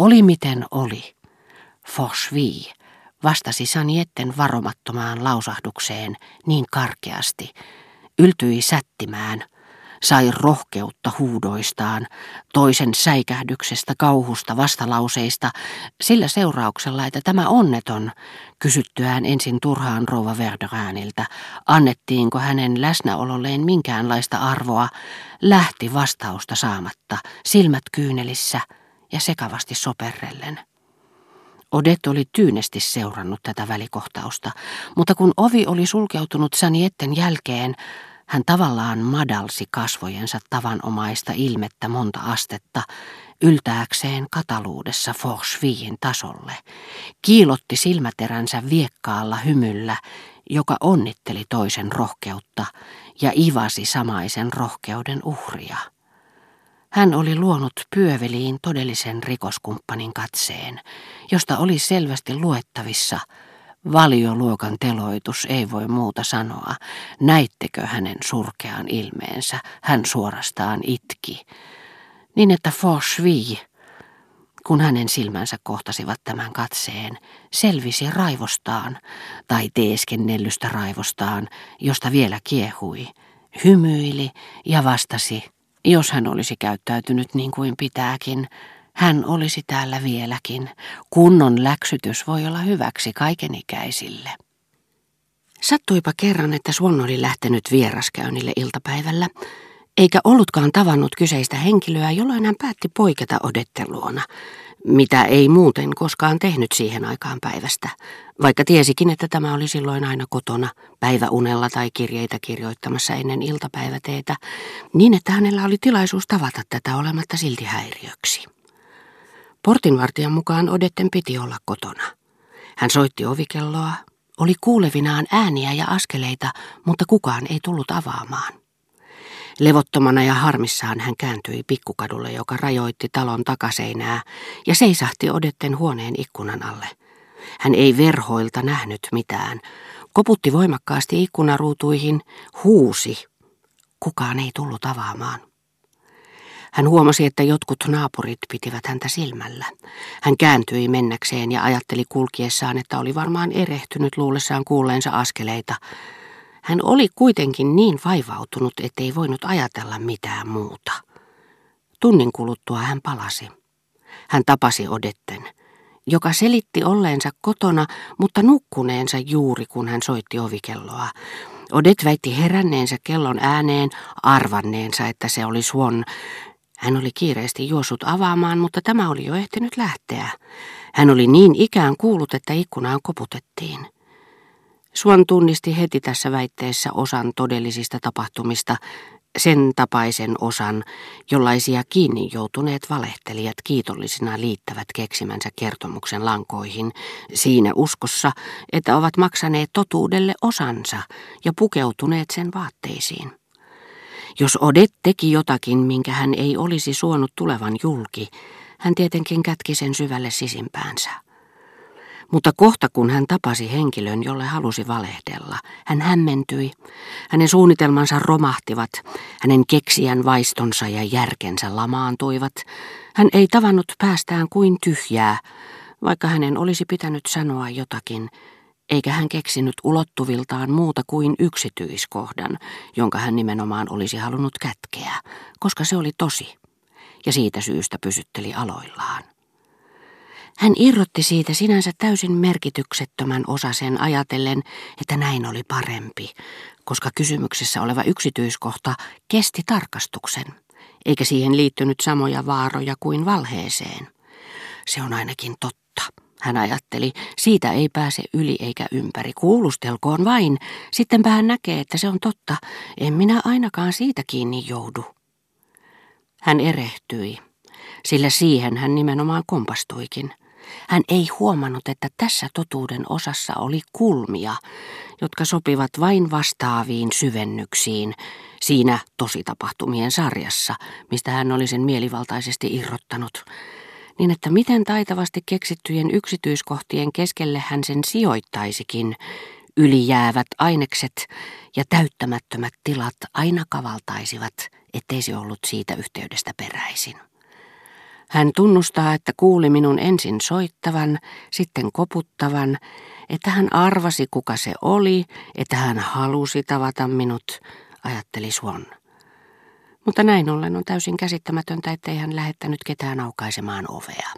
Oli miten oli. Forsvi vastasi Sanietten varomattomaan lausahdukseen niin karkeasti, yltyi sättimään, sai rohkeutta huudoistaan, toisen säikähdyksestä, kauhusta, vastalauseista, sillä seurauksella, että tämä onneton, kysyttyään ensin turhaan rouva Verderääniltä, annettiinko hänen läsnäololleen minkäänlaista arvoa, lähti vastausta saamatta, silmät kyynelissä ja sekavasti soperrellen. Odette oli tyynesti seurannut tätä välikohtausta, mutta kun ovi oli sulkeutunut Sanietten jälkeen, hän tavallaan madalsi kasvojensa tavanomaista ilmettä monta astetta, yltääkseen kataluudessa Forsviin tasolle, kiilotti silmäteränsä viekkaalla hymyllä, joka onnitteli toisen rohkeutta ja ivasi samaisen rohkeuden uhria. Hän oli luonut pyöveliin todellisen rikoskumppanin katseen, josta oli selvästi luettavissa – Valioluokan teloitus ei voi muuta sanoa. Näittekö hänen surkean ilmeensä? Hän suorastaan itki. Niin että Forsvi, kun hänen silmänsä kohtasivat tämän katseen, selvisi raivostaan tai teeskennellystä raivostaan, josta vielä kiehui, hymyili ja vastasi, jos hän olisi käyttäytynyt niin kuin pitääkin, hän olisi täällä vieläkin. Kunnon läksytys voi olla hyväksi kaikenikäisille. Sattuipa kerran, että Swan oli lähtenyt vieraskäynnille iltapäivällä, eikä ollutkaan tavannut kyseistä henkilöä, jolloin hän päätti poiketa odetteluona, mitä ei muuten koskaan tehnyt siihen aikaan päivästä, vaikka tiesikin, että tämä oli silloin aina kotona, päiväunella tai kirjeitä kirjoittamassa ennen iltapäiväteetä, niin että hänellä oli tilaisuus tavata tätä olematta silti häiriöksi. Portinvartijan mukaan Odetten piti olla kotona. Hän soitti ovikelloa, oli kuulevinaan ääniä ja askeleita, mutta kukaan ei tullut avaamaan. Levottomana ja harmissaan hän kääntyi pikkukadulle, joka rajoitti talon takaseinää, ja seisahti Odetten huoneen ikkunan alle. Hän ei verhoilta nähnyt mitään. Koputti voimakkaasti ikkunaruutuihin, huusi. Kukaan ei tullut avaamaan. Hän huomasi, että jotkut naapurit pitivät häntä silmällä. Hän kääntyi mennäkseen ja ajatteli kulkiessaan, että oli varmaan erehtynyt luullessaan kuulleensa askeleita. Hän oli kuitenkin niin vaivautunut, ettei voinut ajatella mitään muuta. Tunnin kuluttua hän palasi. Hän tapasi Odetten, joka selitti olleensa kotona, mutta nukkuneensa juuri kun hän soitti ovikelloa. Odet väitti heränneensä kellon ääneen, arvanneensa, että se oli Swan, hän oli kiireesti juossut avaamaan, mutta tämä oli jo ehtinyt lähteä. Hän oli niin ikään kuullut, että ikkunaan koputettiin. Suon tunnisti heti tässä väitteessä osan todellisista tapahtumista, sen tapaisen osan, jollaisia kiinni joutuneet valehtelijat kiitollisina liittävät keksimänsä kertomuksen lankoihin, siinä uskossa, että ovat maksaneet totuudelle osansa ja pukeutuneet sen vaatteisiin. Jos Odet teki jotakin, minkä hän ei olisi suonut tulevan julki, hän tietenkin kätki sen syvälle sisimpäänsä. Mutta kohta kun hän tapasi henkilön, jolle halusi valehdella, hän hämmentyi. Hänen suunnitelmansa romahtivat, hänen keksijän vaistonsa ja järkensä lamaantuivat. Hän ei tavannut päästään kuin tyhjää, vaikka hänen olisi pitänyt sanoa jotakin, eikä hän keksinyt ulottuviltaan muuta kuin yksityiskohdan, jonka hän nimenomaan olisi halunnut kätkeä, koska se oli tosi, ja siitä syystä pysytteli aloillaan. Hän irrotti siitä sinänsä täysin merkityksettömän osasen ajatellen, että näin oli parempi, koska kysymyksessä oleva yksityiskohta kesti tarkastuksen, eikä siihen liittynyt samoja vaaroja kuin valheeseen. Se on ainakin totta hän ajatteli, siitä ei pääse yli eikä ympäri. Kuulustelkoon vain, sittenpä hän näkee, että se on totta. En minä ainakaan siitä kiinni joudu. Hän erehtyi, sillä siihen hän nimenomaan kompastuikin. Hän ei huomannut, että tässä totuuden osassa oli kulmia, jotka sopivat vain vastaaviin syvennyksiin siinä tositapahtumien sarjassa, mistä hän oli sen mielivaltaisesti irrottanut niin että miten taitavasti keksittyjen yksityiskohtien keskelle hän sen sijoittaisikin, ylijäävät ainekset ja täyttämättömät tilat aina kavaltaisivat, ettei se ollut siitä yhteydestä peräisin. Hän tunnustaa, että kuuli minun ensin soittavan, sitten koputtavan, että hän arvasi kuka se oli, että hän halusi tavata minut, ajatteli Swan. Mutta näin ollen on täysin käsittämätöntä, ettei hän lähettänyt ketään aukaisemaan ovea.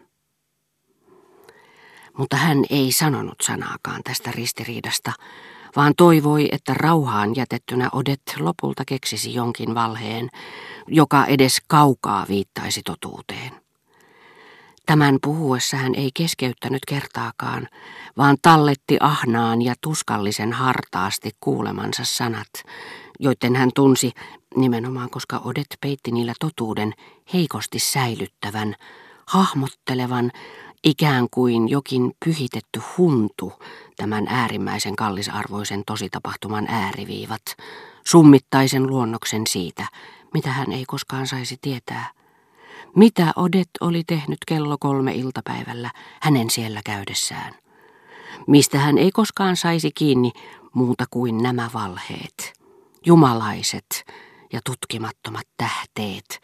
Mutta hän ei sanonut sanaakaan tästä ristiriidasta, vaan toivoi, että rauhaan jätettynä Odet lopulta keksisi jonkin valheen, joka edes kaukaa viittaisi totuuteen. Tämän puhuessa hän ei keskeyttänyt kertaakaan, vaan talletti ahnaan ja tuskallisen hartaasti kuulemansa sanat, joiden hän tunsi, nimenomaan koska Odet peitti niillä totuuden, heikosti säilyttävän, hahmottelevan, ikään kuin jokin pyhitetty huntu tämän äärimmäisen kallisarvoisen tositapahtuman ääriviivat, summittaisen luonnoksen siitä, mitä hän ei koskaan saisi tietää – mitä Odet oli tehnyt kello kolme iltapäivällä hänen siellä käydessään? Mistä hän ei koskaan saisi kiinni muuta kuin nämä valheet, jumalaiset ja tutkimattomat tähteet,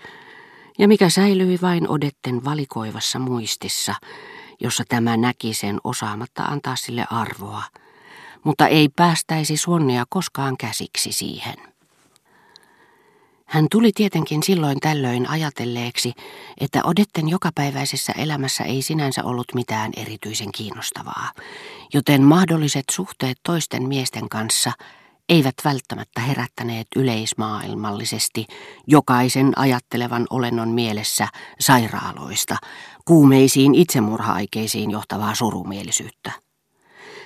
ja mikä säilyi vain Odetten valikoivassa muistissa, jossa tämä näki sen osaamatta antaa sille arvoa, mutta ei päästäisi Suonnia koskaan käsiksi siihen. Hän tuli tietenkin silloin tällöin ajatelleeksi, että Odetten jokapäiväisessä elämässä ei sinänsä ollut mitään erityisen kiinnostavaa, joten mahdolliset suhteet toisten miesten kanssa eivät välttämättä herättäneet yleismaailmallisesti jokaisen ajattelevan olennon mielessä sairaaloista, kuumeisiin itsemurha-aikeisiin johtavaa surumielisyyttä.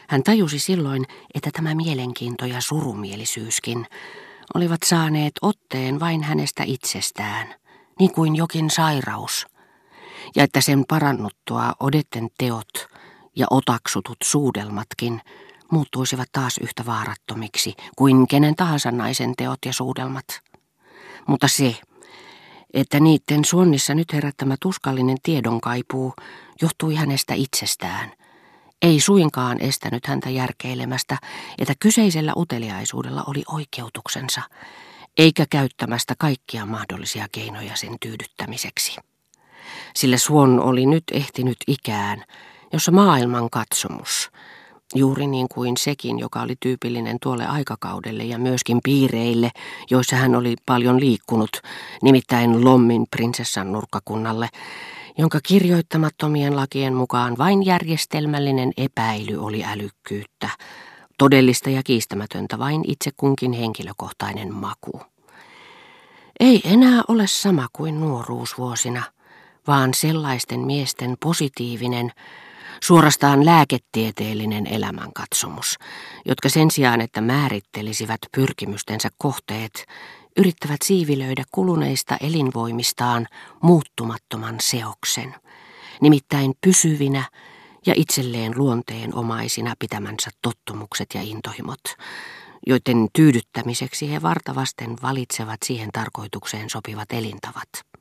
Hän tajusi silloin, että tämä mielenkiinto ja surumielisyyskin olivat saaneet otteen vain hänestä itsestään, niin kuin jokin sairaus, ja että sen parannuttua odetten teot ja otaksutut suudelmatkin muuttuisivat taas yhtä vaarattomiksi kuin kenen tahansa naisen teot ja suudelmat. Mutta se, että niiden suonnissa nyt herättämä tuskallinen tiedonkaipuu johtui hänestä itsestään – ei suinkaan estänyt häntä järkeilemästä, että kyseisellä uteliaisuudella oli oikeutuksensa, eikä käyttämästä kaikkia mahdollisia keinoja sen tyydyttämiseksi. Sillä Suon oli nyt ehtinyt ikään, jossa maailman katsomus, juuri niin kuin sekin, joka oli tyypillinen tuolle aikakaudelle ja myöskin piireille, joissa hän oli paljon liikkunut, nimittäin Lommin prinsessan nurkkakunnalle, jonka kirjoittamattomien lakien mukaan vain järjestelmällinen epäily oli älykkyyttä, todellista ja kiistämätöntä vain itse kunkin henkilökohtainen maku. Ei enää ole sama kuin nuoruusvuosina, vaan sellaisten miesten positiivinen, suorastaan lääketieteellinen elämänkatsomus, jotka sen sijaan, että määrittelisivät pyrkimystensä kohteet, yrittävät siivilöidä kuluneista elinvoimistaan muuttumattoman seoksen, nimittäin pysyvinä ja itselleen luonteen omaisina pitämänsä tottumukset ja intohimot, joiden tyydyttämiseksi he vartavasten valitsevat siihen tarkoitukseen sopivat elintavat.